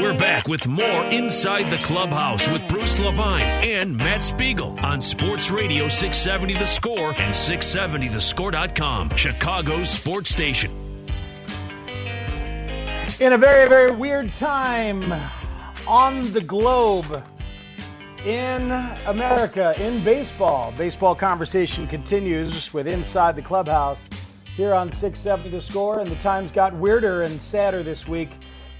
We're back with more Inside the Clubhouse with Bruce Levine and Matt Spiegel on Sports Radio 670 The Score and 670thescore.com, Chicago's sports station. In a very, very weird time on the globe, in America, in baseball, baseball conversation continues with Inside the Clubhouse here on 670 The Score, and the times got weirder and sadder this week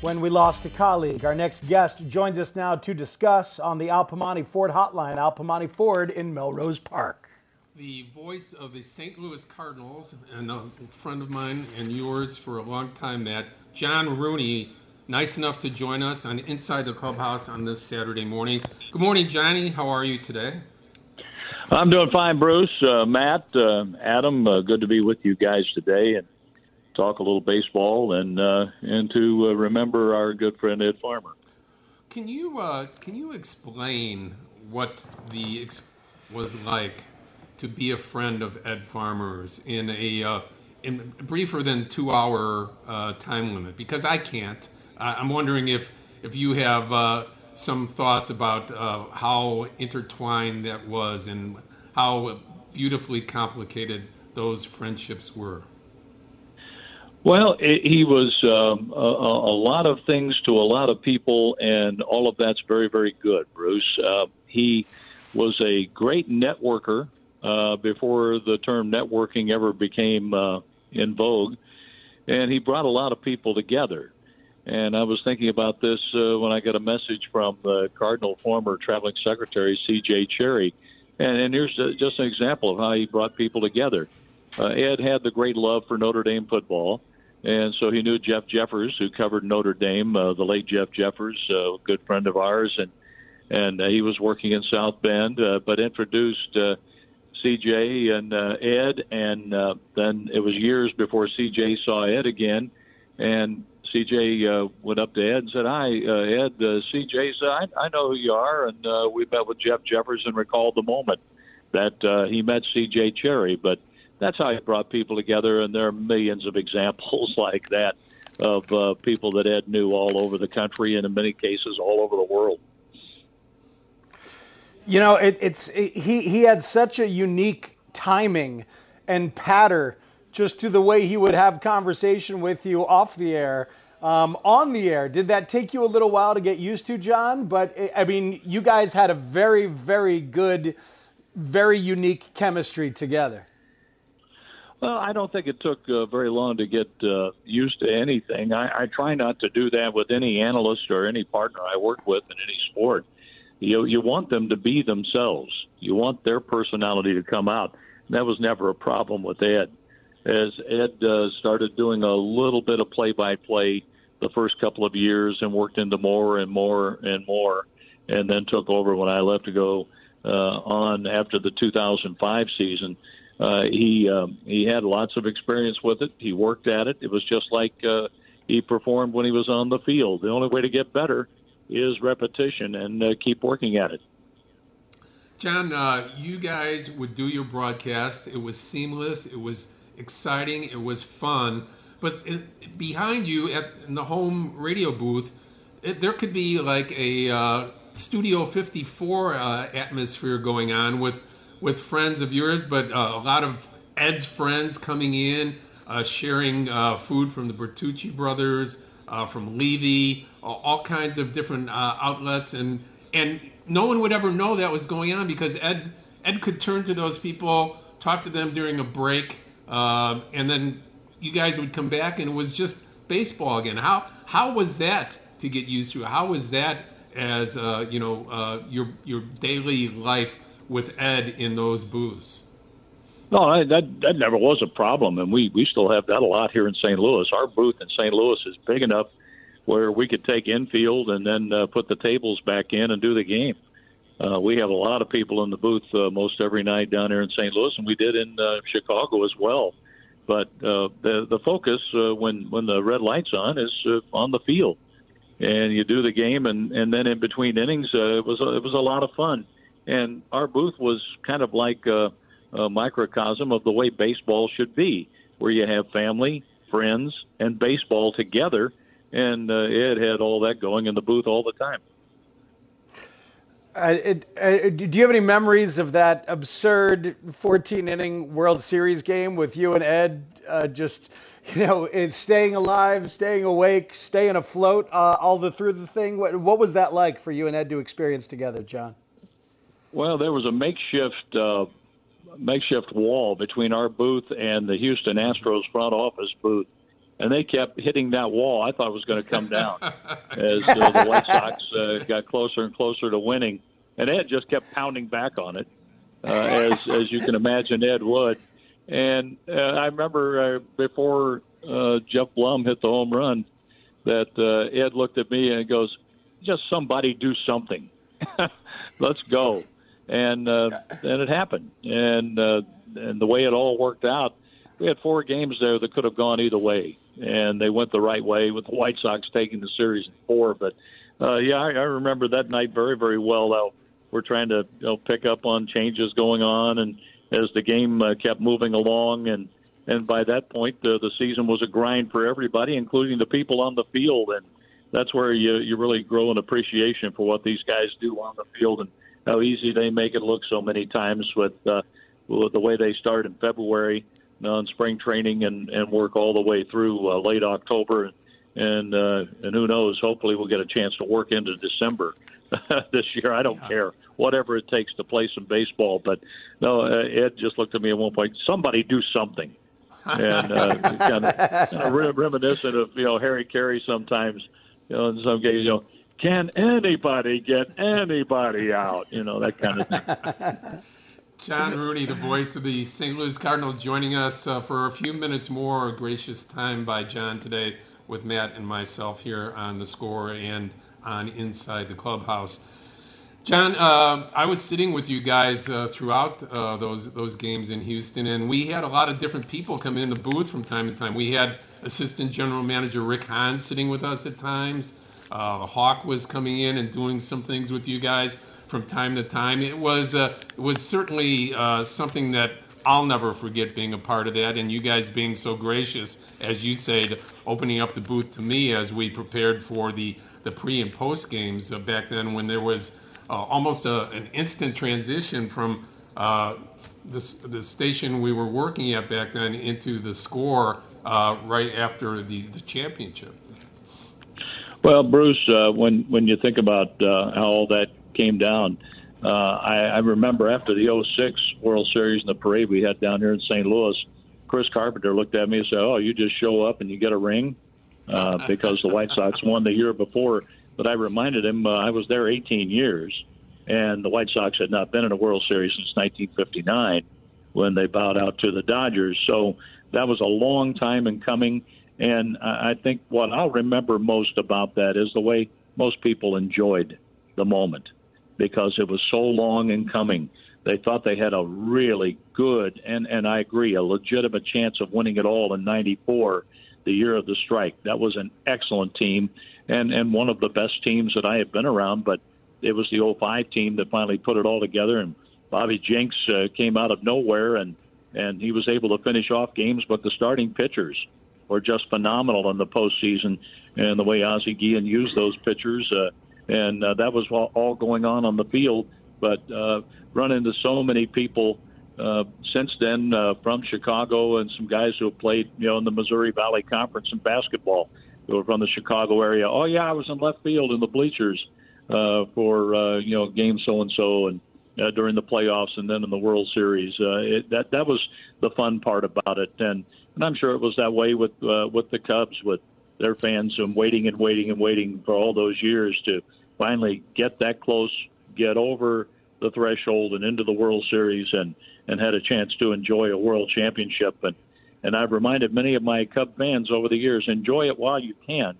when we lost a colleague. Our next guest joins us now to discuss on the Al Piemonte Ford hotline, Al Piemonte Ford in Melrose Park. The voice of the St. Louis Cardinals and a friend of mine and yours for a long time, Matt, John Rooney, nice enough to join us on Inside the Clubhouse on this Saturday morning. Good morning, Johnny. How are you today? I'm doing fine, Bruce. Uh, Matt, uh, Adam, uh, good to be with you guys today. And talk a little baseball and uh, and to uh, remember our good friend Ed Farmer. Can you uh, can you explain what the ex- was like to be a friend of Ed Farmer's in a uh, in briefer than two hour uh, time limit? Because I can't. I'm wondering if if you have uh, some thoughts about how intertwined that was and how beautifully complicated those friendships were. Well, it, he was um, a, a, lot of things to a lot of people, and all of that's very, very good, Bruce. Uh, he was a great networker uh, before the term networking ever became uh, in vogue, and he brought a lot of people together. And I was thinking about this uh, when I got a message from the Cardinal former traveling secretary, C.J. Cherry. And, and here's just an example of how he brought people together. Uh, Ed had the great love for Notre Dame football, and so he knew Jeff Jeffers, who covered Notre Dame, uh, the late Jeff Jeffers, uh, good friend of ours, and and uh, he was working in South Bend, uh, but introduced uh, CJ and uh, Ed, and uh, then it was years before CJ saw Ed again, and CJ uh, went up to Ed and said, "Hi, uh, Ed." Uh, CJ said, I, "I know who you are," and uh, we met with Jeff Jeffers and recalled the moment that uh, he met CJ Cherry, but that's how he brought people together, and there are millions of examples like that of uh, people that Ed knew all over the country and in many cases all over the world. You know, it, it's it, he he had such a unique timing and patter just to the way he would have conversation with you off the air. Um, on the air, did that take you a little while to get used to, John? But I mean, you guys had a very, very good, very unique chemistry together. Well, I don't think it took uh, very long to get uh, used to anything. I, I try not to do that with any analyst or any partner I work with in any sport. You you want them to be themselves. You want their personality to come out. And that was never a problem with Ed. As Ed uh, started doing a little bit of play-by-play the first couple of years and worked into more and more and more, and then took over when I left to go uh, on after the 2005 season uh, he um, he had lots of experience with it. He worked at it. It was just like uh, he performed when he was on the field. The only way to get better is repetition and uh, keep working at it. John, uh, you guys would do your broadcast. It was seamless. It was exciting. It was fun. But it, behind you at in the home radio booth, it, there could be like a uh, Studio 54 uh, atmosphere going on with with friends of yours, but uh, a lot of Ed's friends coming in, uh, sharing uh, food from the Bertucci brothers, uh, from Levy, all kinds of different uh, outlets, and and no one would ever know that was going on because Ed Ed could turn to those people, talk to them during a break, uh, and then you guys would come back and it was just baseball again. How how was that to get used to? How was that as you know your your daily life with Ed in those booths? No, that that never was a problem, and we we still have that a lot here in St. Louis. Our booth in St. Louis is big enough where we could take infield and then uh, put the tables back in and do the game. Uh, we have a lot of people in the booth uh, most every night down here in St. Louis, and we did in uh, Chicago as well. But uh, the the focus uh, when when the red lights on is uh, on the field, and you do the game, and and then in between innings, uh, it was a, it was a lot of fun. And our booth was kind of like a, a microcosm of the way baseball should be, where you have family, friends, and baseball together and uh, Ed had all that going in the booth all the time. Uh, it, uh, do you have any memories of that absurd 14 inning World Series game with you and Ed uh, just, you know, staying alive, staying awake, staying afloat uh, all the through the thing? What, what, was that like for you and Ed to experience together, John? Well, there was a makeshift uh, makeshift wall between our booth and the Houston Astros front office booth and they kept hitting that wall. I thought it was going to come down as uh, the White Sox uh, got closer and closer to winning, and Ed just kept pounding back on it, uh, as as you can imagine Ed would. And uh, I remember uh, before uh, Geoff Blum hit the home run, that uh, Ed looked at me and goes, "Just somebody do something, let's go." And uh, and it happened, and uh, and the way it all worked out we had four games there that could have gone either way, and they went the right way with the White Sox taking the series in four. But uh, yeah, I, I remember that night very, very well. Though we're trying to you know, pick up on changes going on, and as the game uh, kept moving along, and and by that point, uh, the season was a grind for everybody, including the people on the field, and that's where you you really grow an appreciation for what these guys do on the field. And how easy they make it look so many times with uh, with the way they start in February on spring training and, and work all the way through uh, late October. And uh, and who knows? Hopefully, we'll get a chance to work into December this year. I don't yeah. care, whatever it takes to play some baseball. But no, uh, Ed just looked at me at one point. Somebody do something, and uh, kind of, kind of reminiscent of you know Harry Caray sometimes. You know, in some cases, you know, can anybody get anybody out? You know, that kind of thing. John Rooney, the voice of the St. Louis Cardinals, joining us uh, for a few minutes more. Gracious time by John today with Matt and myself here on the score and on Inside the Clubhouse. John, uh, I was sitting with you guys uh, throughout uh, those those games in Houston, and we had a lot of different people come in the booth from time to time. We had Assistant General Manager Rick Hahn sitting with us at times. Uh, Hawk was coming in and doing some things with you guys from time to time. It was uh, it was certainly uh, something that I'll never forget being a part of that, and you guys being so gracious, as you said, opening up the booth to me as we prepared for the the pre and post games uh, back then, when there was uh, almost a, an instant transition from uh, the, the station we were working at back then into the score right after the, the championship. Well, Bruce, uh, when when you think about uh, how all that came down. Uh, I, I remember after the 06 World Series and the parade we had down here in St. Louis, Chris Carpenter looked at me and said, "Oh, you just show up and you get a ring," uh, because the White Sox won the year before. But I reminded him uh, I was there 18 years, and the White Sox had not been in a World Series since 1959 when they bowed out to the Dodgers. So that was a long time in coming. And I think what I'll remember most about that is the way most people enjoyed the moment because it was so long in coming. They thought they had a really good and and I agree a legitimate chance of winning it all in '94, the year of the strike. That was an excellent team and and one of the best teams that I have been around. But it was the 05 team that finally put it all together, and Bobby Jenks uh, came out of nowhere and and he was able to finish off games. But the starting pitchers were just phenomenal in the postseason, and the way Ozzie Guillen used those pitchers. Uh, and uh, that was all, going on on the field. But uh, run into so many people uh, since then uh, from Chicago and some guys who have played, you know, in the Missouri Valley Conference in basketball who are from the Chicago area. Oh yeah, I was in left field in the bleachers uh, for uh, you know game so and so and uh, during the playoffs and then in the World Series. Uh, it, that that was the fun part about it, and and I'm sure it was that way with uh, with the Cubs with their fans and waiting and waiting and waiting for all those years to finally get that close, get over the threshold and into the World Series and and had a chance to enjoy a World Championship and and I've reminded many of my Cub fans over the years enjoy it while you can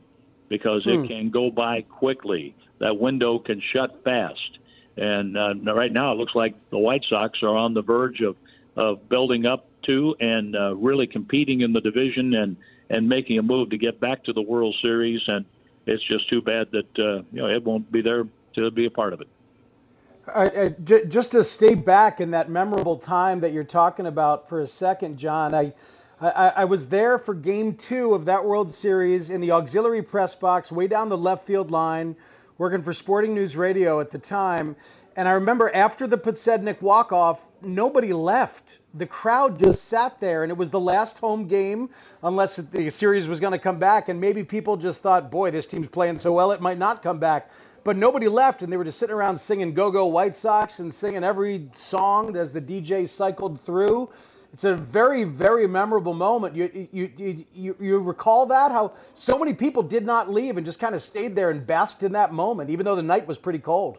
because hmm. it can go by quickly. That window can shut fast. And uh, right now, it looks like the White Sox are on the verge of, of building up to and uh, really competing in the division and, and making a move to get back to the World Series. And it's just too bad that uh, you know it won't be there to be a part of it. Uh, j- just to stay back in that memorable time that you're talking about for a second, John, I I, I, was there for game two of that World Series in the auxiliary press box, way down the left field line, working for Sporting News Radio at the time. And I remember after the Podsednik walk-off, nobody left. The crowd just sat there, and it was the last home game, unless the series was going to come back. And maybe people just thought, boy, this team's playing so well, it might not come back. But nobody left, and they were just sitting around singing Go Go White Sox and singing every song as the DJ cycled through it's a very very memorable moment. You you you you recall that how so many people did not leave and just kind of stayed there and basked in that moment, even though the night was pretty cold.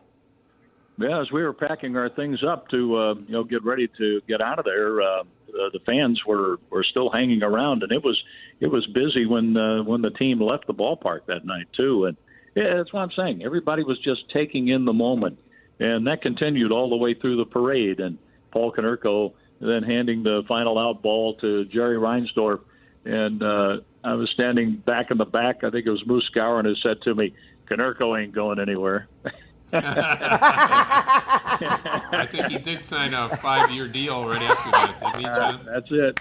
Yeah, as we were packing our things up to uh, you know get ready to get out of there, uh, uh, the fans were were still hanging around, and it was it was busy when uh, when the team left the ballpark that night too. And yeah, that's what I'm saying. Everybody was just taking in the moment, and that continued all the way through the parade. And Paul Konerko then handing the final out ball to Jerry Reinsdorf. And uh, I was standing back in the back. I think it was Moose Skowron who said to me, Konerko ain't going anywhere. I think he did sign a five-year deal right after that, didn't he, John? That's it.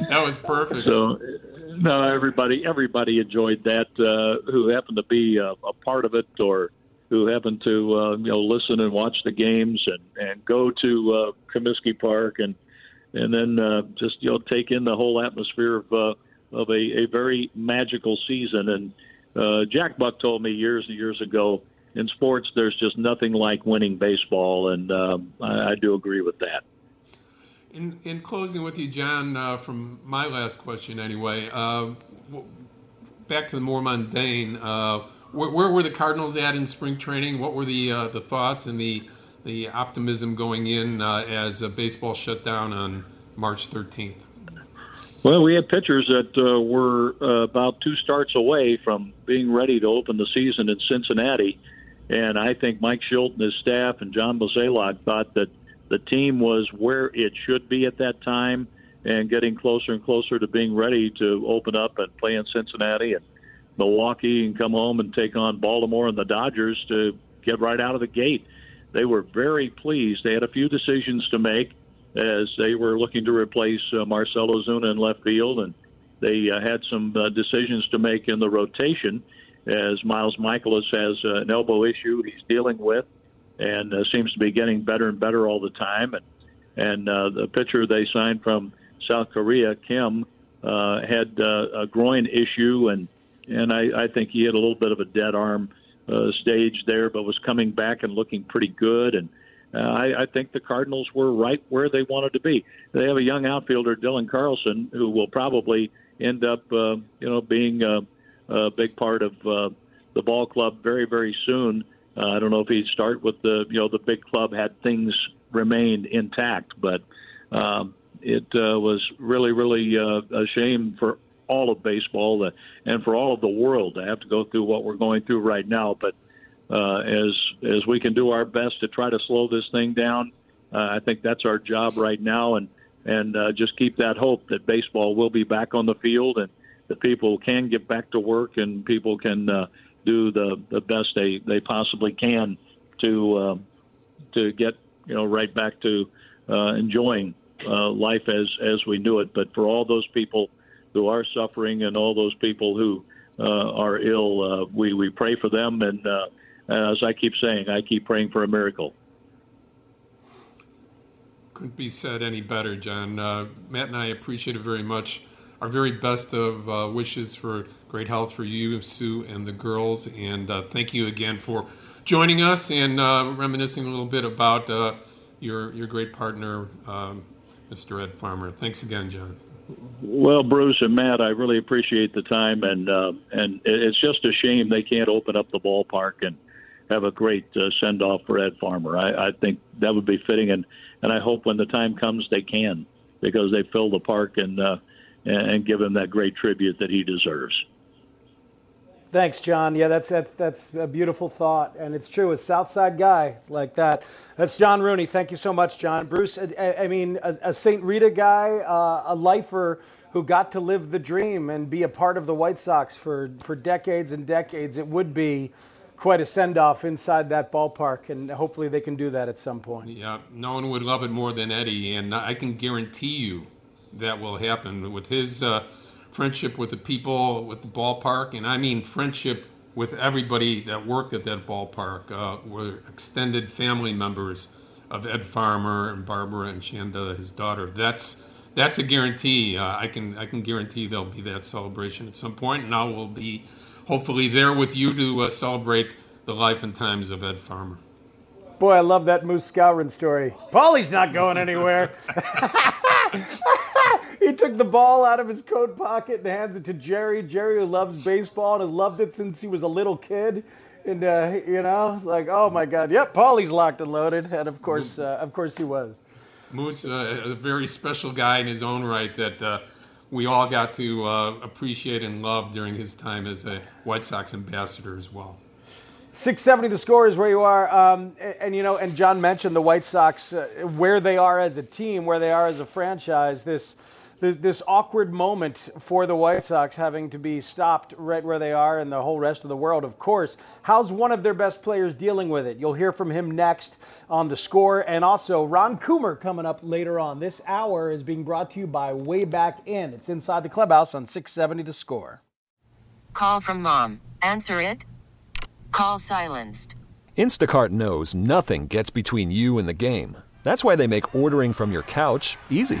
that was perfect. So, no, everybody, everybody enjoyed that. Uh, who happened to be a, a part of it or who happened to uh, you know listen and watch the games and and go to uh, Comiskey Park and and then uh, just you know take in the whole atmosphere of uh, of a, a very magical season. And uh, Jack Buck told me years and years ago, in sports, there's just nothing like winning baseball, and um, I, I do agree with that. In, in closing with you, John, uh, from my last question anyway, uh, back to the more mundane. Uh, where, were the Cardinals at in spring training? What were the uh, the thoughts and the the optimism going in uh, as baseball shut down on March 13th? Well, we had pitchers that uh, were uh, about two starts away from being ready to open the season in Cincinnati, and I think Mike Shildt and his staff and John Mozeliak thought that the team was where it should be at that time and getting closer and closer to being ready to open up and play in Cincinnati and Milwaukee and come home and take on Baltimore and the Dodgers to get right out of the gate. They were very pleased. They had a few decisions to make as they were looking to replace uh, Marcell Ozuna in left field, and they uh, had some uh, decisions to make in the rotation as Miles Mikolas has uh, an elbow issue he's dealing with and uh, seems to be getting better and better all the time. And, and uh, the pitcher they signed from South Korea, Kim, uh, had uh, a groin issue and and I, I think he had a little bit of a dead arm uh, stage there, but was coming back and looking pretty good. And uh, I, I think the Cardinals were right where they wanted to be. They have a young outfielder, Dylan Carlson, who will probably end up, uh, you know, being a, a big part of uh, the ball club very, very soon. Uh, I don't know if he'd start with the, you know, the big club had things remained intact, but um, it uh, was really, really uh, a shame for all of baseball uh, and for all of the world to have to go through what we're going through right now. But uh, as as we can do our best to try to slow this thing down, uh, I think that's our job right now, and and uh, just keep that hope that baseball will be back on the field and that people can get back to work and people can uh, do the the best they they possibly can to uh, to get you know right back to uh, enjoying uh, life as as we knew it. But for all those people who are suffering and all those people who uh, are ill, uh, we we pray for them, and uh, as I keep saying, I keep praying for a miracle. Couldn't be said any better, John. Uh, Matt and I appreciate it very much. Our very best of uh, wishes for great health for you, Sue, and the girls. And uh, thank you again for joining us and uh, reminiscing a little bit about uh, your your great partner, um, Mr. Ed Farmer. Thanks again, John. Well, Bruce and Matt, I really appreciate the time, and uh, and it's just a shame they can't open up the ballpark and have a great uh, send off for Ed Farmer. I, I think that would be fitting, and and I hope when the time comes they can because they fill the park and uh, and give him that great tribute that he deserves. Thanks, John. Yeah, that's that's that's a beautiful thought, and it's true. A Southside guy like that. That's John Rooney. Thank you so much, John. Bruce. I, I mean, a, a St. Rita guy, uh, a lifer who got to live the dream and be a part of the White Sox for for decades and decades. It would be quite a send off inside that ballpark, and hopefully they can do that at some point. Yeah, no one would love it more than Eddie, and I can guarantee you that will happen with his uh, friendship with the people, with the ballpark, and I mean friendship with everybody that worked at that ballpark. Uh, were extended family members of Ed Farmer and Barbara and Shanda, his daughter. That's that's a guarantee. Uh, I can I can guarantee there'll be that celebration at some point, and I will be hopefully there with you to uh, celebrate the life and times of Ed Farmer. Boy, I love that Moose Skowron story. Paulie's not going anywhere. he took the ball out of his coat pocket and hands it to Jerry. Jerry, who loves baseball and has loved it since he was a little kid. And uh, you know, it's like, oh my God, yep, Paulie's locked and loaded, and of course, uh, of course, he was. Moose, uh, a very special guy in his own right that uh, we all got to uh, appreciate and love during his time as a White Sox ambassador as well. 670 the score is where you are. Um, and, and, you know, and John mentioned the White Sox, uh, where they are as a team, where they are as a franchise. This, this, this awkward moment for the White Sox having to be stopped right where they are and the whole rest of the world, of course. How's one of their best players dealing with it? You'll hear from him next on the score. And also, Ron Coomer coming up later on. This hour is being brought to you by Way Back In. It's inside the clubhouse on 670 the score. Call from mom. Answer it. Call silenced. Instacart knows nothing gets between you and the game. That's why they make ordering from your couch easy.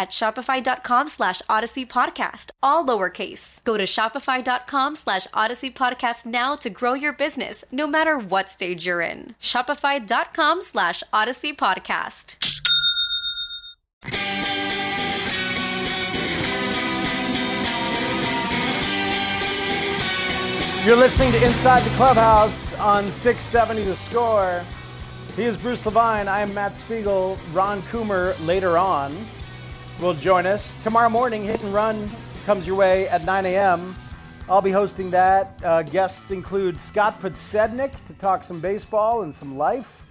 at shopify.com slash odyssey podcast, all lowercase. Go to shopify.com slash odyssey podcast now to grow your business, no matter what stage you're in. Shopify.com slash odyssey podcast. You're listening to Inside the Clubhouse on 670 The Score. He is Bruce Levine. I am Matt Spiegel. Ron Coomer later on will join us. Tomorrow morning, Hit and Run comes your way at 9 a.m. I'll be hosting that. Uh, guests include Scott Podsednik to talk some baseball and some life,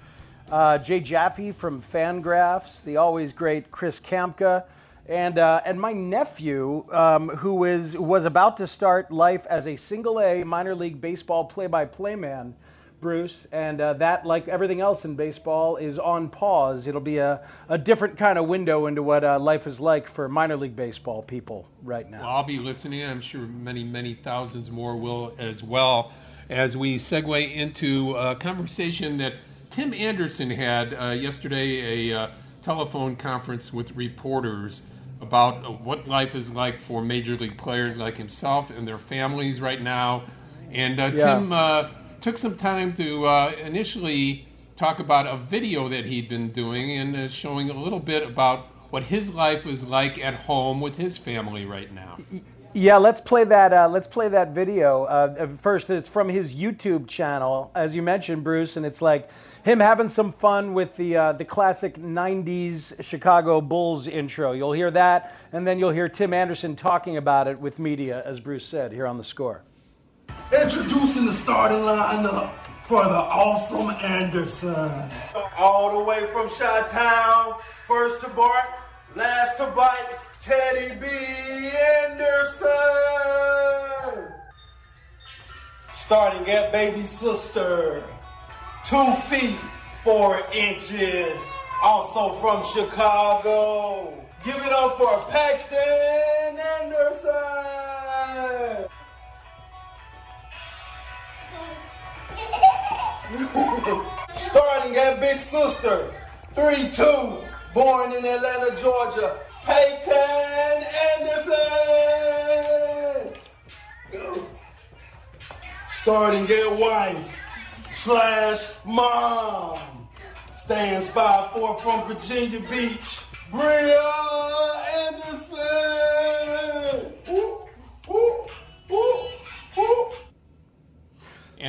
uh, Jay Jaffe from Fangraphs, the always great Chris Kamka, And uh, and my nephew, um, who is was about to start life as a single A minor league baseball play-by-play man, Bruce, and uh, that, like everything else in baseball, is on pause. It'll be a, a different kind of window into what uh, life is like for minor league baseball people right now. Well, I'll be listening. I'm sure many, many thousands more will as well as we segue into a conversation that Tim Anderson had uh, yesterday, a uh, telephone conference with reporters about what life is like for major league players like himself and their families right now. And uh, Yeah. Tim uh, took some time to uh, initially talk about a video that he'd been doing and uh, showing a little bit about what his life is like at home with his family right now. Yeah, let's play that. Uh, let's play that video. Uh, uh, first, it's from his YouTube channel, as you mentioned, Bruce, and it's like him having some fun with the uh, the classic '90s Chicago Bulls intro. You'll hear that, and then you'll hear Tim Anderson talking about it with media, as Bruce said here on the score. Introducing the starting lineup for the awesome Anderson. All the way from Chi-Town, first to Bart, last to bite, Teddy B. Anderson. Starting at baby sister, two feet four inches. Also from Chicago. Give it up for Paxton Anderson. Starting at big sister, three two, born in Atlanta, Georgia, Peyton Anderson. Starting at wife slash mom. Five four from Virginia Beach. Bria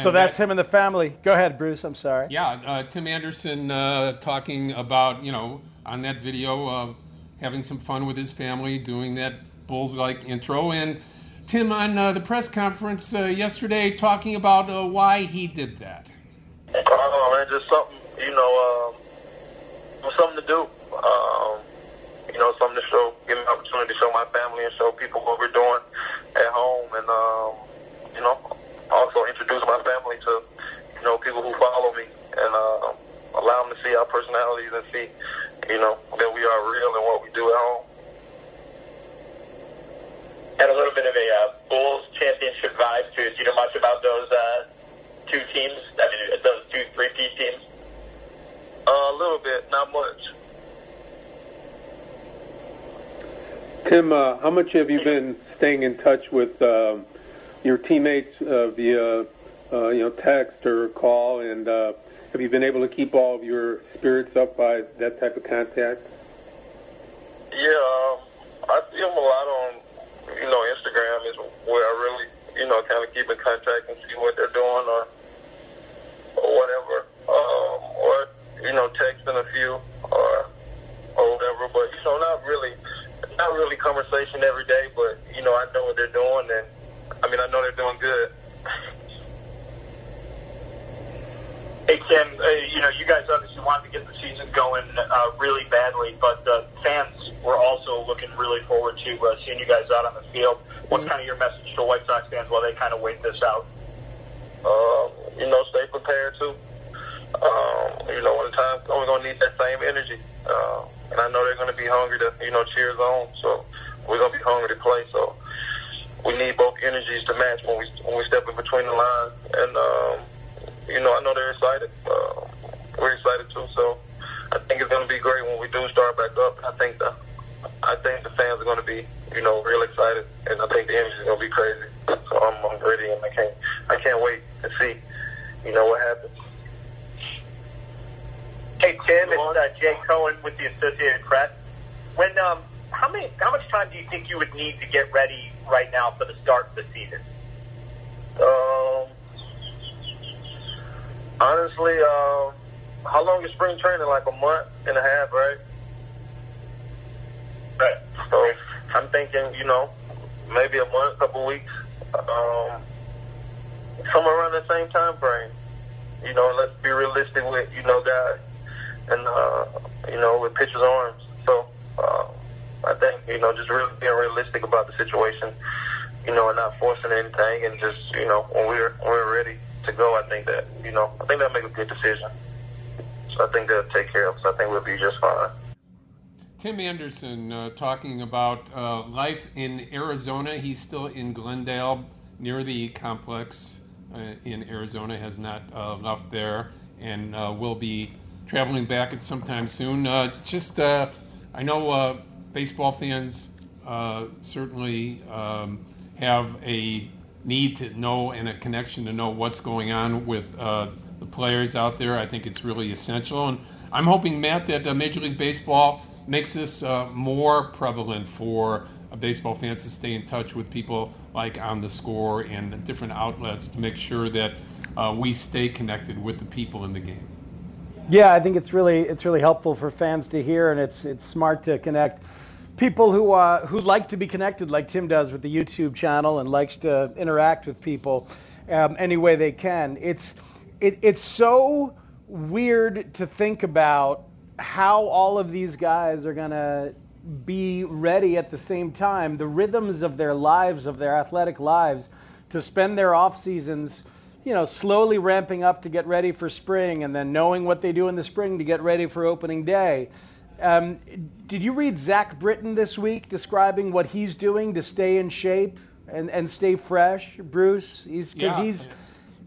And so that's that- him and the family. Go ahead, Bruce. I'm sorry. Yeah, uh, Tim Anderson uh, talking about, you know, on that video, uh, having some fun with his family, doing that Bulls-like intro. And Tim on uh, the press conference uh, yesterday talking about uh, why he did that. I don't know, man. Just something, you know, um, something to do. Um, you know, something to show, give me an opportunity to show my family and show people what we're doing at home, and um, you know, also introduce my family to, you know, people who follow me, and uh, allow them to see our personalities and see, you know, that we are real and what we do at home. had a little bit of a uh, Bulls championship vibe to it. Do you know much about those uh, two teams? I mean, those two three-peat teams? Uh, a little bit, not much. Tim, uh, how much have you been staying in touch with um, your teammates uh, via, uh, you know, text or call, and uh, have you been able to keep all of your spirits up by that type of contact? Yeah, um, I see them a lot on, you know, Instagram is where I really, you know, kind of keep in contact and see what they're doing or, or whatever. Um, or, you know, texting a few or, or whatever. But, you know, not really, not really conversation every day, but, you know, I know what they're doing and, I mean, I know they're doing good. Hey, Tim, uh, you know, you guys obviously wanted to get the season going uh, really badly, but the fans were also looking really forward to uh, seeing you guys out on the field. What's kind of your message to White Sox fans while they kind of wait this out? um, you know, stay prepared too. Um, you know, when the time we're gonna need that same energy, uh, and I know they're gonna be hungry to, you know, cheer on. So we're gonna be hungry to play. So we need both energies to match when we when we step in between the lines. And um, you know, I know they're excited. Uh, we're excited too. So I think it's gonna be great when we do start back up. I think the I think the fans are gonna be, you know, real excited, and I think the energy is gonna be crazy. So I'm, I'm ready, and I can't I can't wait to see, you know, what happens. Hey, Tim, it's uh, Jay Cohen with the Associated Press. When, um, how many, how much time do you think you would need to get ready right now for the start of the season? Um, honestly, um, how long is spring training? Like a month and a half, right? Right. So I'm thinking, you know, maybe a month, couple weeks, um, somewhere around the same time frame. You know, let's be realistic with, you know, guys, and uh, you know, with pitchers' arms. So, uh, I think you know just really being realistic about the situation, you know, and not forcing anything, and just you know when we're when we're ready to go, I think that you know I think that'll make a good decision. So I think they'll take care of us. I think we'll be just fine. Tim Anderson uh, talking about uh, life in Arizona. He's still in Glendale near the complex uh, in Arizona, has not uh, left there, and uh, will be traveling back at some time soon. Uh, just, I know baseball fans certainly um, have a need to know and a connection to know what's going on with the players out there. I think it's really essential, and I'm hoping, Matt, that Major League Baseball makes this uh, more prevalent for uh, baseball fans to stay in touch with people like on the score and different outlets to make sure that uh, we stay connected with the people in the game. Yeah, I think it's really it's really helpful for fans to hear, and it's it's smart to connect people who uh, who like to be connected, like Tim does with the YouTube channel, and likes to interact with people um, any way they can. It's it, it's so weird to think about how all of these guys are going to be ready at the same time, the rhythms of their lives, of their athletic lives, to spend their off seasons, you know, slowly ramping up to get ready for spring, and then knowing what they do in the spring to get ready for opening day. Um, did you read Zach Britton this week describing what he's doing to stay in shape and, and stay fresh, Bruce? He's because yeah. he's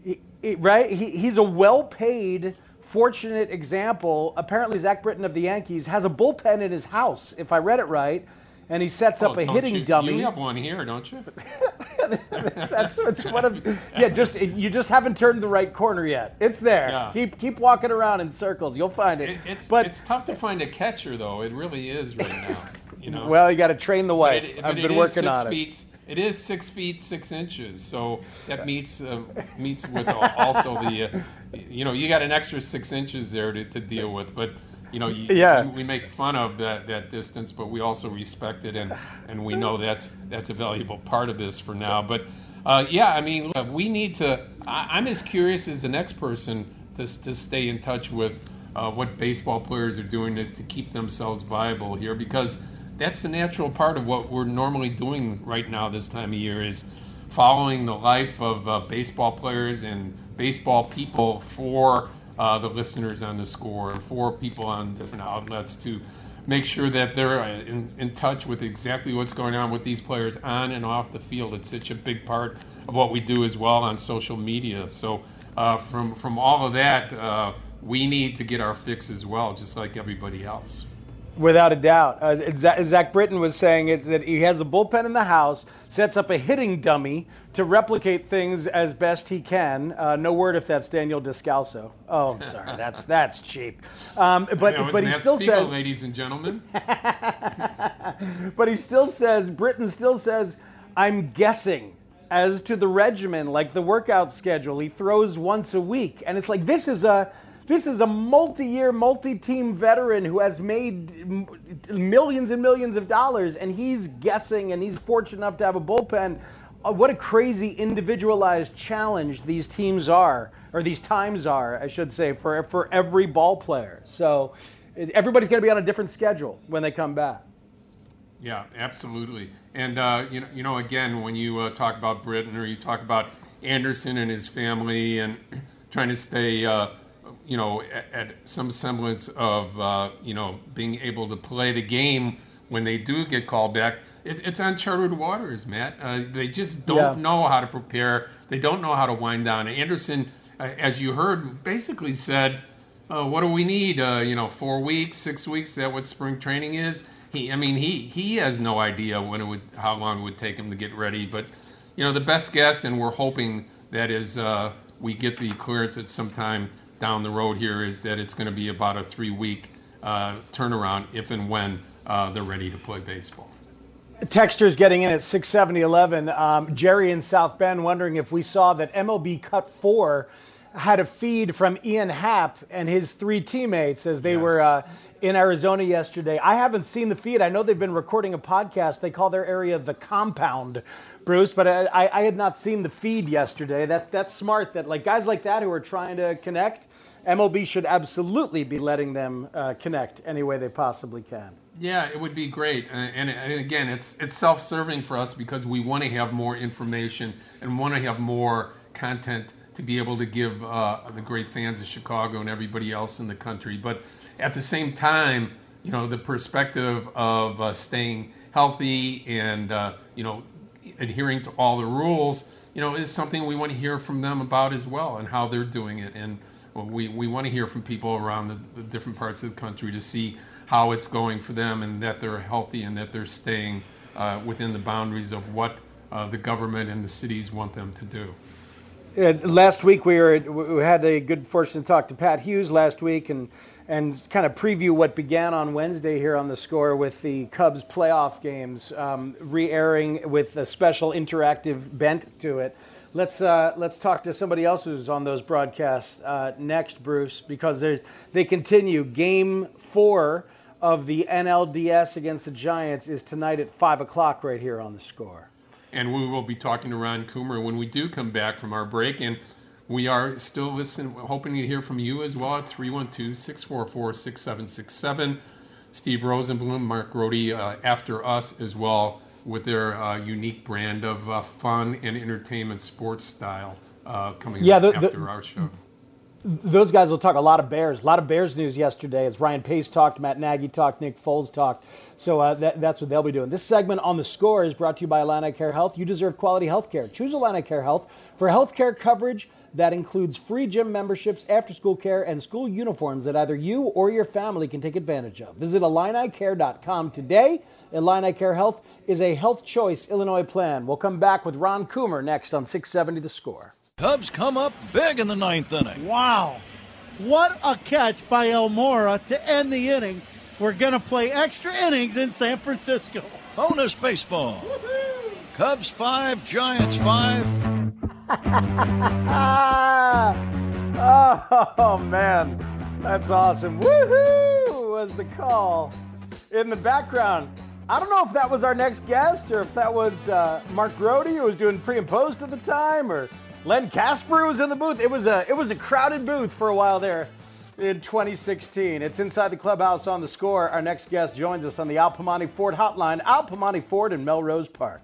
he, he, right. He, he's a well-paid fortunate example. Apparently, Zach Britton of the Yankees has a bullpen in his house, if I read it right, and he sets oh, up a hitting you, dummy. You have one here, don't you? that's one of yeah. Just you just haven't turned the right corner yet. It's there. Yeah. Keep keep walking around in circles. You'll find it. it it's but it's tough to find a catcher though. It really is right now. You know. well, you got to train the wife. It, I've been working on feet, it. It is six feet six inches, so that meets uh, meets with also the, uh, you know, you got an extra six inches there to, to deal with, but you know, you, yeah. we make fun of that that distance, but we also respect it, and and we know that's that's a valuable part of this for now. But uh, yeah, I mean, we need to. I, am as curious as the next person to to stay in touch with uh, what baseball players are doing to, to keep themselves viable here because that's the natural part of what we're normally doing right now this time of year is following the life of uh, baseball players and baseball people for uh, the listeners on the score and for people on different outlets to make sure that they're uh, in, in touch with exactly what's going on with these players on and off the field. It's such a big part of what we do as well on social media. So uh, from from all of that, uh, we need to get our fix as well, just like everybody else. Without a doubt. Uh, Zach Britton was saying it, that he has a bullpen in the house, sets up a hitting dummy to replicate things as best he can. Uh, no word if that's Daniel Descalso. Oh, I'm sorry, that's that's cheap. Um, but but he still Spiegel, says, ladies and gentlemen. but he still says, Britton still says, I'm guessing as to the regimen, like the workout schedule. He throws once a week, and it's like this is a this is a multi-year, multi-team veteran who has made millions and millions of dollars, and he's guessing, and he's fortunate enough to have a bullpen. Uh, what a crazy individualized challenge these teams are, or these times are, I should say, for for every ball player. So everybody's going to be on a different schedule when they come back. Yeah, absolutely. And uh, you know, you know, again, when you uh, talk about Britton or you talk about Anderson and his family and trying to stay uh, you know, at, at some semblance of, uh, you know, being able to play the game when they do get called back. It, it's uncharted waters, Matt. Uh, they just don't yeah. know how to prepare. They don't know how to wind down. Anderson, uh, as you heard, basically said, uh, "What do we need? Uh, you know, four weeks, six weeks? Is that what spring training is?" He, I mean, he he has no idea when it would, how long it would take him to get ready. But, you know, the best guess, and we're hoping that is uh, we get the clearance at some time down the road here is that it's going to be about a three week uh, turnaround if and when uh, they're ready to play baseball. Texters getting in at 67011. Um, Jerry in South Bend wondering if we saw that MLB Cut 4 had a feed from Ian Happ and his three teammates as they yes. were uh, in Arizona yesterday. I haven't seen the feed. I know they've been recording a podcast. They call their area the compound, Bruce, but I, I had not seen the feed yesterday. That, that's smart that like guys like that who are trying to connect MLB should absolutely be letting them uh, connect any way they possibly can. Yeah, it would be great. And, and, again, it's it's self-serving for us because we want to have more information and want to have more content to be able to give uh, the great fans of Chicago and everybody else in the country. But at the same time, you know, the perspective of uh, staying healthy and uh, you know adhering to all the rules, you know, is something we want to hear from them about as well and how they're doing it. And we, we want to hear from people around the, the different parts of the country to see how it's going for them and that they're healthy and that they're staying uh, within the boundaries of what uh, the government and the cities want them to do. Yeah, last week we were we had a good fortune to talk to Pat Hughes last week and and kind of preview what began on Wednesday here on the score with the Cubs playoff games, um, re-airing with a special interactive bent to it. Let's uh, let's talk to somebody else who's on those broadcasts uh, next, Bruce, because they continue. Game four of the NLDS against the Giants is tonight at five o'clock right here on the score. And we will be talking to Ron Coomer when we do come back from our break and. We are still listening, hoping to hear from you as well at 312 644 6767. Steve Rosenbloom, Mark Grote uh, after us as well with their uh, unique brand of uh, fun and entertainment sports style uh, coming yeah, the, after the, our show. Those guys will talk a lot of Bears. A lot of Bears news yesterday as Ryan Pace talked, Matt Nagy talked, Nick Foles talked. So uh, that, that's what they'll be doing. This segment on the score is brought to you by Illini Care Health. You deserve quality health care. Choose Illini Care Health for health care coverage that includes free gym memberships, after school care, and school uniforms that either you or your family can take advantage of. Visit IlliniCare.com today. Illini Care Health is a Health Choice Illinois plan. We'll come back with Ron Coomer next on 670 The Score. Cubs come up big in the ninth inning. Wow. What a catch by Almora to end the inning. We're going to play extra innings in San Francisco. Bonus baseball. Woo-hoo. Cubs 5, Giants 5 oh man, that's awesome! Woohoo! Was the call in the background? I don't know if that was our next guest or if that was uh, Mark Grote who was doing pre and post at the time, or Len Kasper was in the booth. It was a it was a crowded booth for a while there in 2016. It's inside the clubhouse on the score. Our next guest joins us on the Al Piemonte Ford Hotline. Al Piemonte Ford in Melrose Park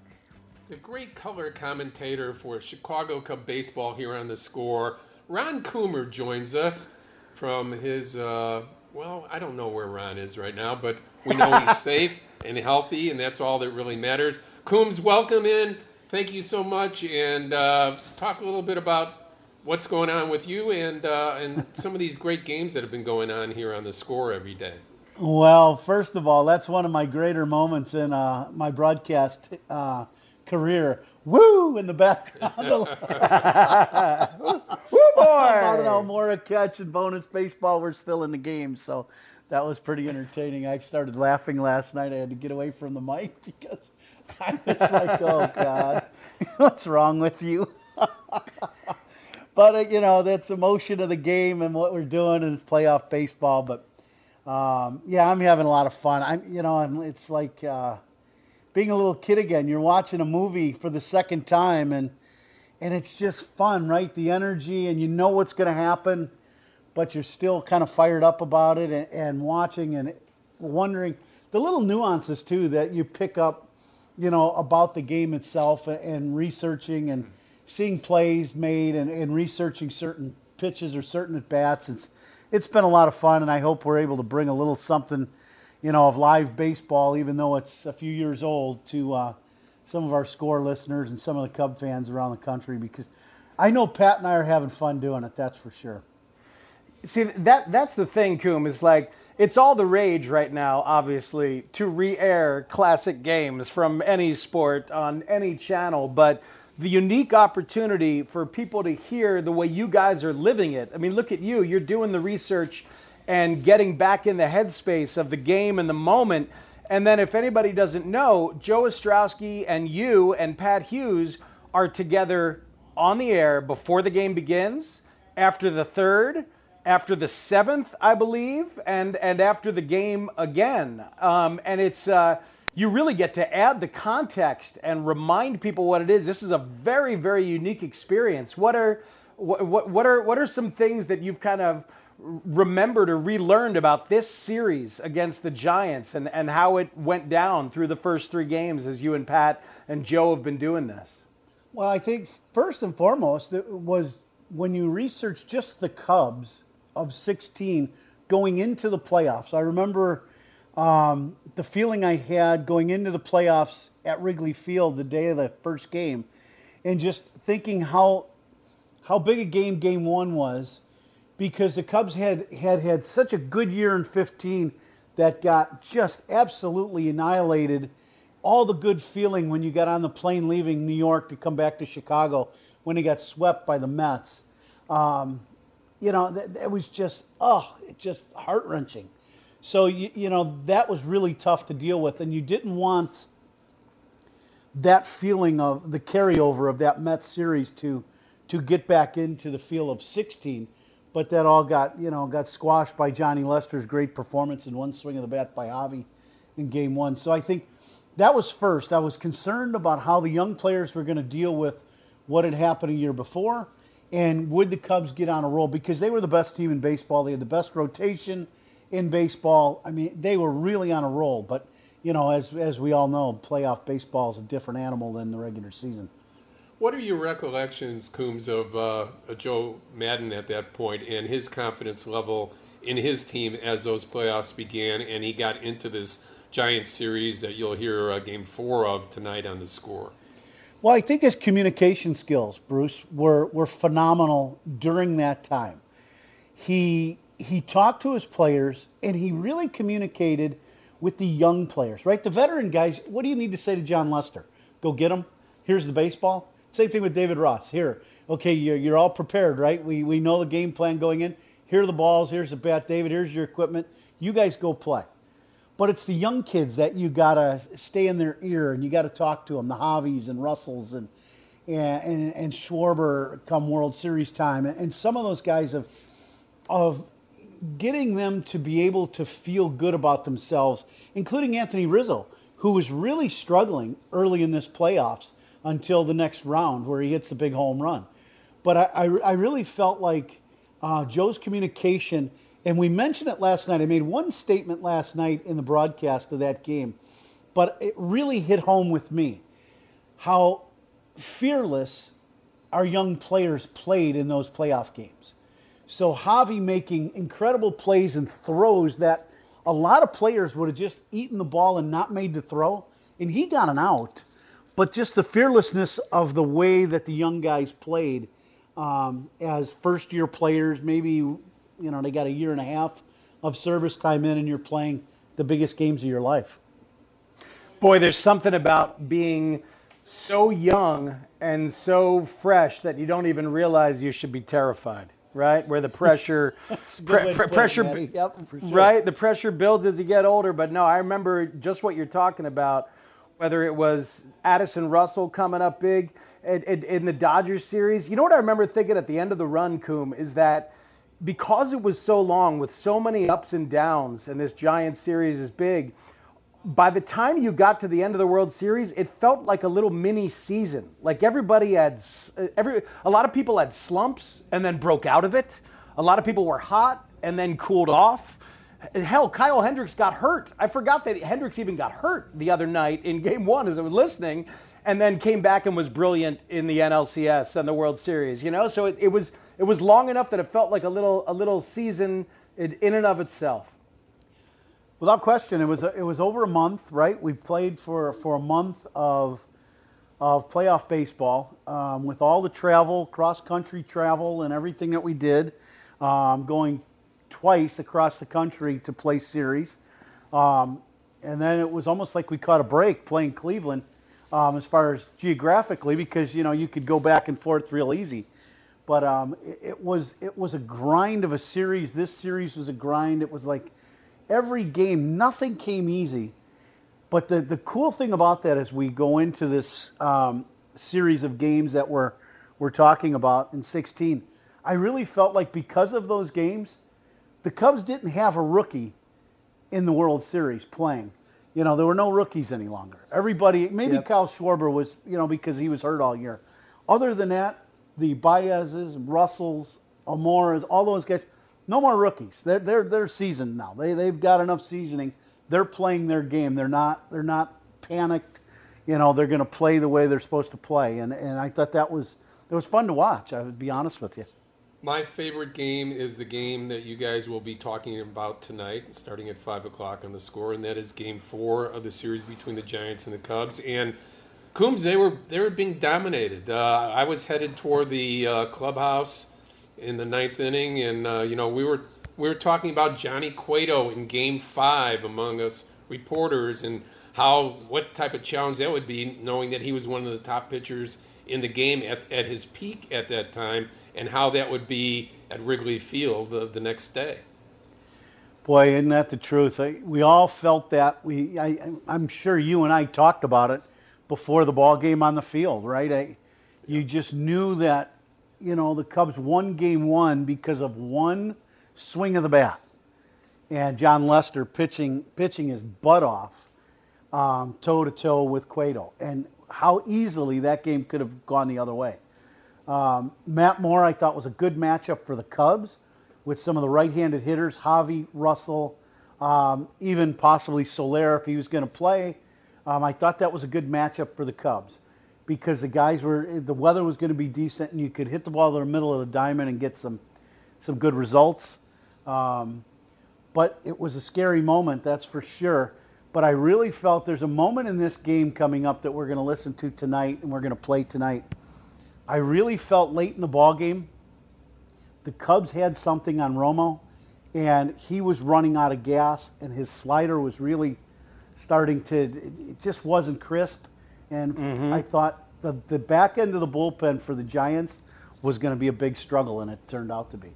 the great color commentator for Chicago Cub baseball here on the score. Ron Coomer joins us from his, uh, well, I don't know where Ron is right now, but we know he's safe and healthy, and that's all that really matters. Coombs, welcome in. Thank you so much, and uh, talk a little bit about what's going on with you and uh, and some of these great games that have been going on here on the score every day. Well, first of all, that's one of my greater moments in uh, my broadcast uh, career. Woo in the background. Woo boy! About an Almora catch and bonus baseball. We're still in the game, so that was pretty entertaining. I started laughing last night. I had to get away from the mic because I was like, "Oh God, what's wrong with you?" but uh, you know, that's emotion of the game and what we're doing is playoff baseball. But um, yeah, I'm having a lot of fun. I'm, you know, I'm, it's like. Uh, being a little kid again. You're watching a movie for the second time, and and it's just fun, right? The energy, and you know what's going to happen, but you're still kind of fired up about it and, and watching and wondering the little nuances too that you pick up, you know, about the game itself and, and researching and mm-hmm. seeing plays made and, and researching certain pitches or certain at bats. It's it's been a lot of fun, and I hope we're able to bring a little something you know, of live baseball, even though it's a few years old, to uh, some of our score listeners and some of the Cub fans around the country because I know Pat and I are having fun doing it. That's for sure. See, that that's the thing, Coom. Is like it's all the rage right now, obviously, to re-air classic games from any sport on any channel, but the unique opportunity for people to hear the way you guys are living it. I mean, look at you. You're doing the research and getting back in the headspace of the game and the moment. And then, if anybody doesn't know, Joe Ostrowski and you and Pat Hughes are together on the air before the game begins, after the third, after the seventh, I believe, and and after the game again. Um, and it's uh, you really get to add the context and remind people what it is. This is a very very unique experience. What are what what, what are what are some things that you've kind of remembered or relearned about this series against the Giants and, and how it went down through the first three games as you and Pat and Joe have been doing this? Well, I think first and foremost, it was when you research just the Cubs of 16 going into the playoffs. I remember um, the feeling I had going into the playoffs at Wrigley Field the day of the first game, and just thinking how how big a game Game One was, because the Cubs had had had such a good year in 15 that got just absolutely annihilated. All the good feeling when you got on the plane leaving New York to come back to Chicago when he got swept by the Mets. Um, you know, that, that was just, oh, it just heart wrenching. So, you, you know, that was really tough to deal with. And you didn't want that feeling of the carryover of that Mets series to to get back into the feel of 16. But that all got, you know, got squashed by Johnny Lester's great performance in one swing of the bat by Javy in game one. So I think that was first. I was concerned about how the young players were going to deal with what had happened a year before and would the Cubs get on a roll because they were the best team in baseball. They had the best rotation in baseball. I mean, they were really on a roll. But you know, as as we all know, playoff baseball is a different animal than the regular season. What are your recollections, Coombs, of uh, Joe Maddon at that point and his confidence level in his team as those playoffs began and he got into this giant series that you'll hear uh, game four of tonight on the score? Well, I think his communication skills, Bruce, were, were phenomenal during that time. He he talked to his players and he really communicated with the young players, right? The veteran guys, what do you need to say to Jon Lester? Go get him. Here's the baseball. Same thing with David Ross. Here, okay, you're, you're all prepared, right? We, we know the game plan going in. Here are the balls. Here's the bat. David, here's your equipment. You guys go play. But it's the young kids that you gotta stay in their ear and you gotta talk to them. The Javys and Russells and and and Schwarber come World Series time, and some of those guys of of getting them to be able to feel good about themselves, including Anthony Rizzo, who was really struggling early in this playoffs until the next round where he hits the big home run. But I, I, I really felt like uh, Joe's communication and we mentioned it last night. I made one statement last night in the broadcast of that game, but it really hit home with me how fearless our young players played in those playoff games. So Javy making incredible plays and throws that a lot of players would have just eaten the ball and not made the throw, and he got an out. But just the fearlessness of the way that the young guys played um, as first year players, maybe you know they got a year and a half of service time in, and you're playing the biggest games of your life. Boy, there's something about being so young and so fresh that you don't even realize you should be terrified, right? Where the pressure, pre- pre- pressure, it, yep, sure. right? The pressure builds as you get older. But no, I remember just what you're talking about. Whether it was Addison Russell coming up big in, the Dodgers series, you know what I remember thinking at the end of the run, Coom, is that because it was so long with so many ups and downs and this giant series is big by the time you got to the end of the world series it felt like a little mini season. Like everybody had uh, every a lot of people had slumps and then broke out of it. A lot of people were hot and then cooled off hell kyle hendricks got hurt i forgot that hendricks even got hurt the other night in game one as i was listening and then came back and was brilliant in the nlcs and the world series you know so it, it was it was long enough that it felt like a little a little season in, and of itself. Without question, it was a, it was over a month, right? We played for for a month of of playoff baseball um, with all the travel, cross country travel, and everything that we did, um, going twice across the country to play series. Um, and then it was almost like we caught a break playing Cleveland um, as far as geographically because you know you could go back and forth real easy. But um, it, it, was it was a grind of a series. This series was a grind. It was like every game, nothing came easy. But the the cool thing about that is we go into this um, series of games that we're we're talking about in 16, I really felt like because of those games, the Cubs didn't have a rookie in the World Series playing. You know, there were no rookies any longer. Everybody, maybe yep. Kyle Schwarber was, you know, because he was hurt all year. Other than that, the Baez's, Russells, Almoras, all those guys, no more rookies. They're they're they're seasoned now. They they've got enough seasoning. They're playing their game. They're not they're not panicked. You know, they're going to play the way they're supposed to play. And and I thought that was it was fun to watch. I would be honest with you. My favorite game is the game that you guys will be talking about tonight, starting at five o'clock on the score, and that is Game Four of the series between the Giants and the Cubs. And Coombs, they were they were being dominated. Uh, I was headed toward the uh, clubhouse in the ninth inning, and uh, you know we were we were talking about Johnny Cueto in Game Five among us reporters, and how what type of challenge that would be, knowing that he was one of the top pitchers in the game at, at his peak at that time, and how that would be at Wrigley Field the, the next day. Boy, isn't that the truth? I, we all felt that. We, I, I'm sure you and I talked about it before the ball game on the field, right? I, you just knew that, you know, the Cubs won game one because of one swing of the bat, and Jon Lester pitching pitching his butt off, toe to toe with Cueto, and how easily that game could have gone the other way. Um, Matt Moore, I thought was a good matchup for the Cubs with some of the right-handed hitters, Javy, Russell, um, even possibly Soler if he was going to play. Um, I thought that was a good matchup for the Cubs because the guys were the weather was going to be decent and you could hit the ball in the middle of the diamond and get some some good results. Um, but it was a scary moment, that's for sure. But I really felt there's a moment in this game coming up that we're going to listen to tonight and we're going to play tonight. I really felt late in the ball game, the Cubs had something on Romo, and he was running out of gas, and his slider was really starting to. It just wasn't crisp, and Mm-hmm. I thought the the back end of the bullpen for the Giants was going to be a big struggle, and it turned out to be.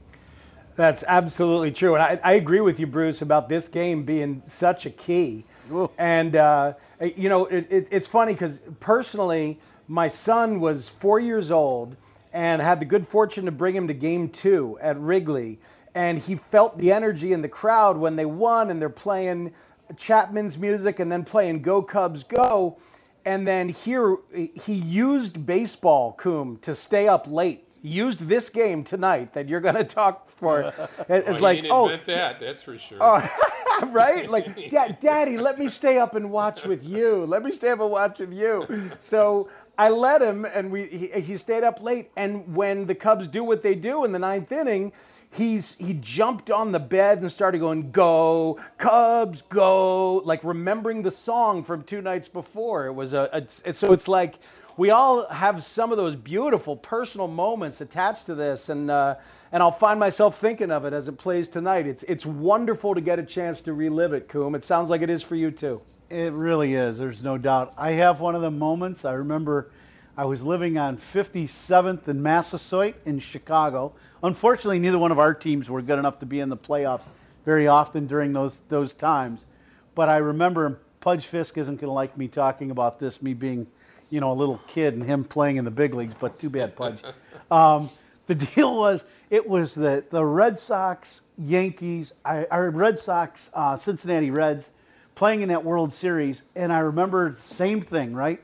That's absolutely true. And I, I agree with you, Bruce, about this game being such a key. And, uh, you know, it, it, it's funny because personally, my son was four years old and had the good fortune to bring him to game two at Wrigley. And he felt the energy in the crowd when they won and they're playing Chapman's music and then playing Go Cubs Go. And then here he used baseball, Coom, to stay up late. He used this game tonight that you're going to talk for. It's Well, like, didn't oh, that, that's for sure. Oh, right? Like, Dad, Daddy, let me stay up and watch with you. Let me stay up and watch with you. So I let him, and we he, he stayed up late. And when the Cubs do what they do in the ninth inning, he's he jumped on the bed and started going, "Go Cubs, go!" Like remembering the song from two nights before. It was a, a it's, so it's like we all have some of those beautiful personal moments attached to this, and uh, and I'll find myself thinking of it as it plays tonight. It's it's wonderful to get a chance to relive it, Coom. It sounds like it is for you too. It really is. There's no doubt. I have one of the moments. I remember I was living on 57th and Massasoit in Chicago. Unfortunately, neither one of our teams were good enough to be in the playoffs very often during those those times. But I remember Pudge Fisk isn't going to like me talking about this, me being, you know, a little kid and him playing in the big leagues. But too bad, Pudge. Um, the deal was it was the the Red Sox, Yankees, I, our Red Sox, uh, Cincinnati Reds playing in that World Series, and I remember the same thing, right?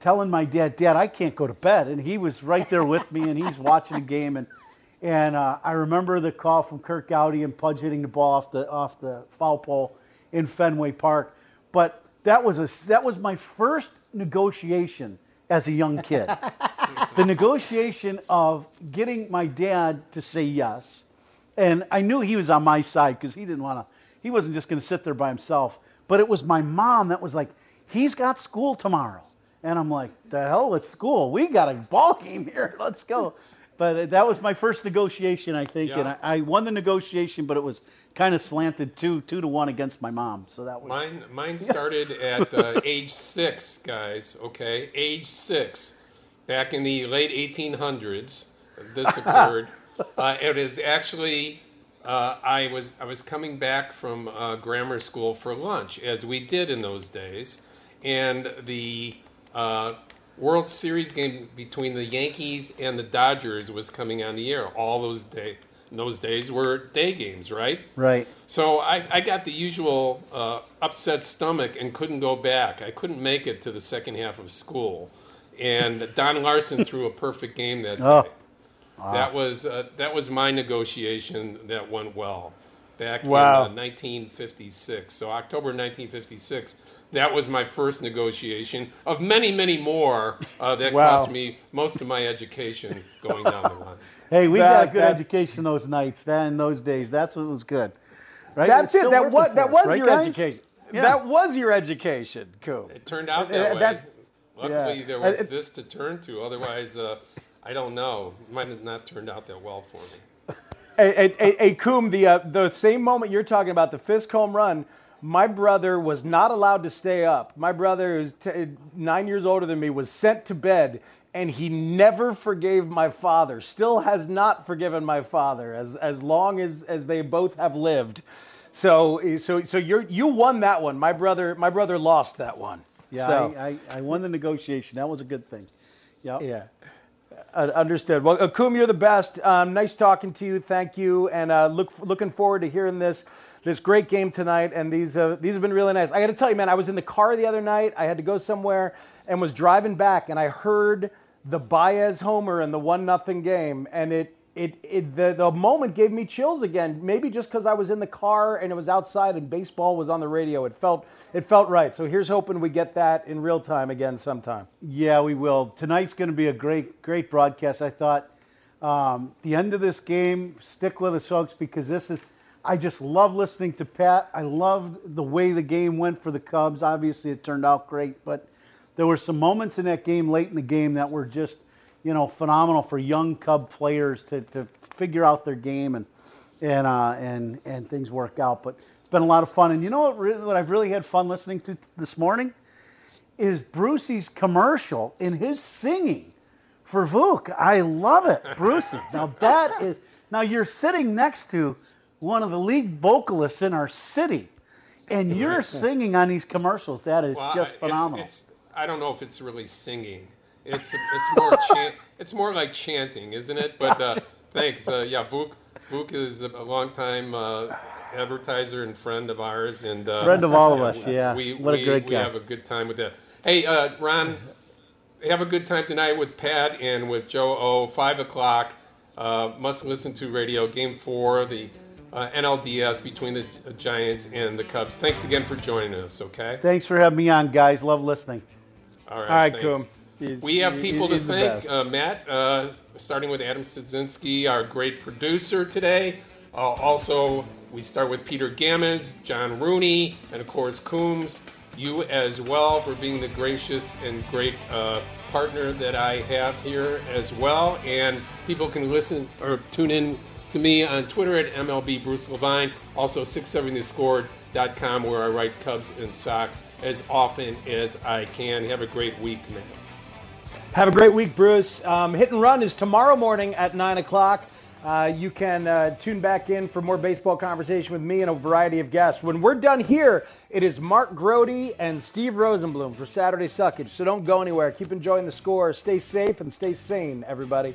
Telling my dad, Dad, I can't go to bed, and he was right there with me, and he's watching the game, and and uh, I remember the call from Curt Gowdy and Pudge hitting the ball off the off the foul pole in Fenway Park, but that was a that was my first negotiation as a young kid. the negotiation of getting my dad to say yes, and I knew he was on my side because he didn't want to. He wasn't just going to sit there by himself. But it was my mom that was like, "He's got school tomorrow," and I'm like, "The hell, it's school. We got a ball game here. Let's go." But that was my first negotiation, I think, and I, I won the negotiation, but it was kind of slanted two two to one against my mom. So that was Mine, mine started at uh, age six, guys. Okay, age six, back in the late 1800s. This occurred. uh, it is actually uh, I was I was coming back from uh, grammar school for lunch, as we did in those days, and the uh, World Series game between the Yankees and the Dodgers was coming on the air. All those day those days were day games, right? right. So I, I got the usual uh, upset stomach and couldn't go back. I couldn't make it to the second half of school. And Don Larsen threw a perfect game that Oh. day. Wow. That was uh, that was my negotiation that went well back Wow. in uh, 1956. So October 1956. That was my first negotiation of many, many more uh, that Wow. cost me most of my education going down the line. Hey, we That- got a good that- education those nights, that in those days. That's what was good. Right? That's it. That was that us, was right, your guys? education. Yeah. That was your education, Coop. It turned out Uh, that way. that- Luckily, yeah. there was Uh, this to turn to. Otherwise, uh, I don't know. It might have not turned out that well for me. Hey, hey, Coom, the uh, the same moment you're talking about, the Fisk home run. My brother was not allowed to stay up. My brother, who's t- nine years older than me, was sent to bed, and he never forgave my father. Still has not forgiven my father, as as long as as they both have lived. So so so you you won that one. My brother my brother lost that one. Yeah, So- I, I, I won the negotiation. That was a good thing. Yep. Yeah. Uh, understood. Well, Akum, you're the best. Um, nice talking to you. Thank you, and uh, look looking forward to hearing this this great game tonight. And these uh, these have been really nice. I got to tell you, man, I was in the car the other night. I had to go somewhere and was driving back, and I heard the Baez homer in the one nothing game, and it. It, it the, the moment gave me chills again. Maybe just because I was in the car and it was outside and baseball was on the radio. It felt it felt right. So here's hoping we get that in real time again sometime. Yeah, we will. Tonight's going to be a great, great broadcast. I thought um, the end of this game, stick with us, folks, because this is. I just love listening to Pat. I loved the way the game went for the Cubs. Obviously, it turned out great, but there were some moments in that game, late in the game, that were just, you know, phenomenal for young Cub players to, to figure out their game and and uh, and and things work out. But it's been a lot of fun. And you know what? Really, what I've really had fun listening to this morning is Brucey's commercial in his singing for Vuk. I love it, Brucey. Now that is now you're sitting next to one of the lead vocalists in our city, and you're singing on these commercials. That is Well, just phenomenal. It's, it's, I don't know if it's really singing. It's it's more chant, it's more like chanting, isn't it? But uh, thanks. Uh, yeah, Vuk Vuk is a longtime uh, advertiser and friend of ours, and uh, Friend of all of us, yeah. We What a we, great we guy. have a good time with that. Hey, uh, Ron, have a good time tonight with Pat and with Joe O. Five o'clock. Uh, must listen to radio. Game four, the uh, NLDS between the Giants and the Cubs. Thanks again for joining us. Okay. Thanks for having me on, guys. Love listening. All right. All right, thanks. Coom. He's- We have he- people to thank. Uh, Matt, uh, starting with Adam Sidzinski, our great producer today. Uh, also, we start with Peter Gammons, John Rooney, and of course Coombs. You as well for being the gracious and great uh, partner that I have here as well. And people can listen or tune in to me on Twitter at MLB Bruce Levine. Also 670scored.com where I write Cubs and Sox as often as I can. Have a great week, man. Have a great week, Bruce. Um, Hit and Run is tomorrow morning at 9 o'clock. Uh, you can uh, tune back in for more baseball conversation with me and a variety of guests. When we're done here, it is Mark Grote and Steve Rosenbloom for Saturday Suckage. So don't go anywhere. Keep enjoying the score. Stay safe and stay sane, everybody.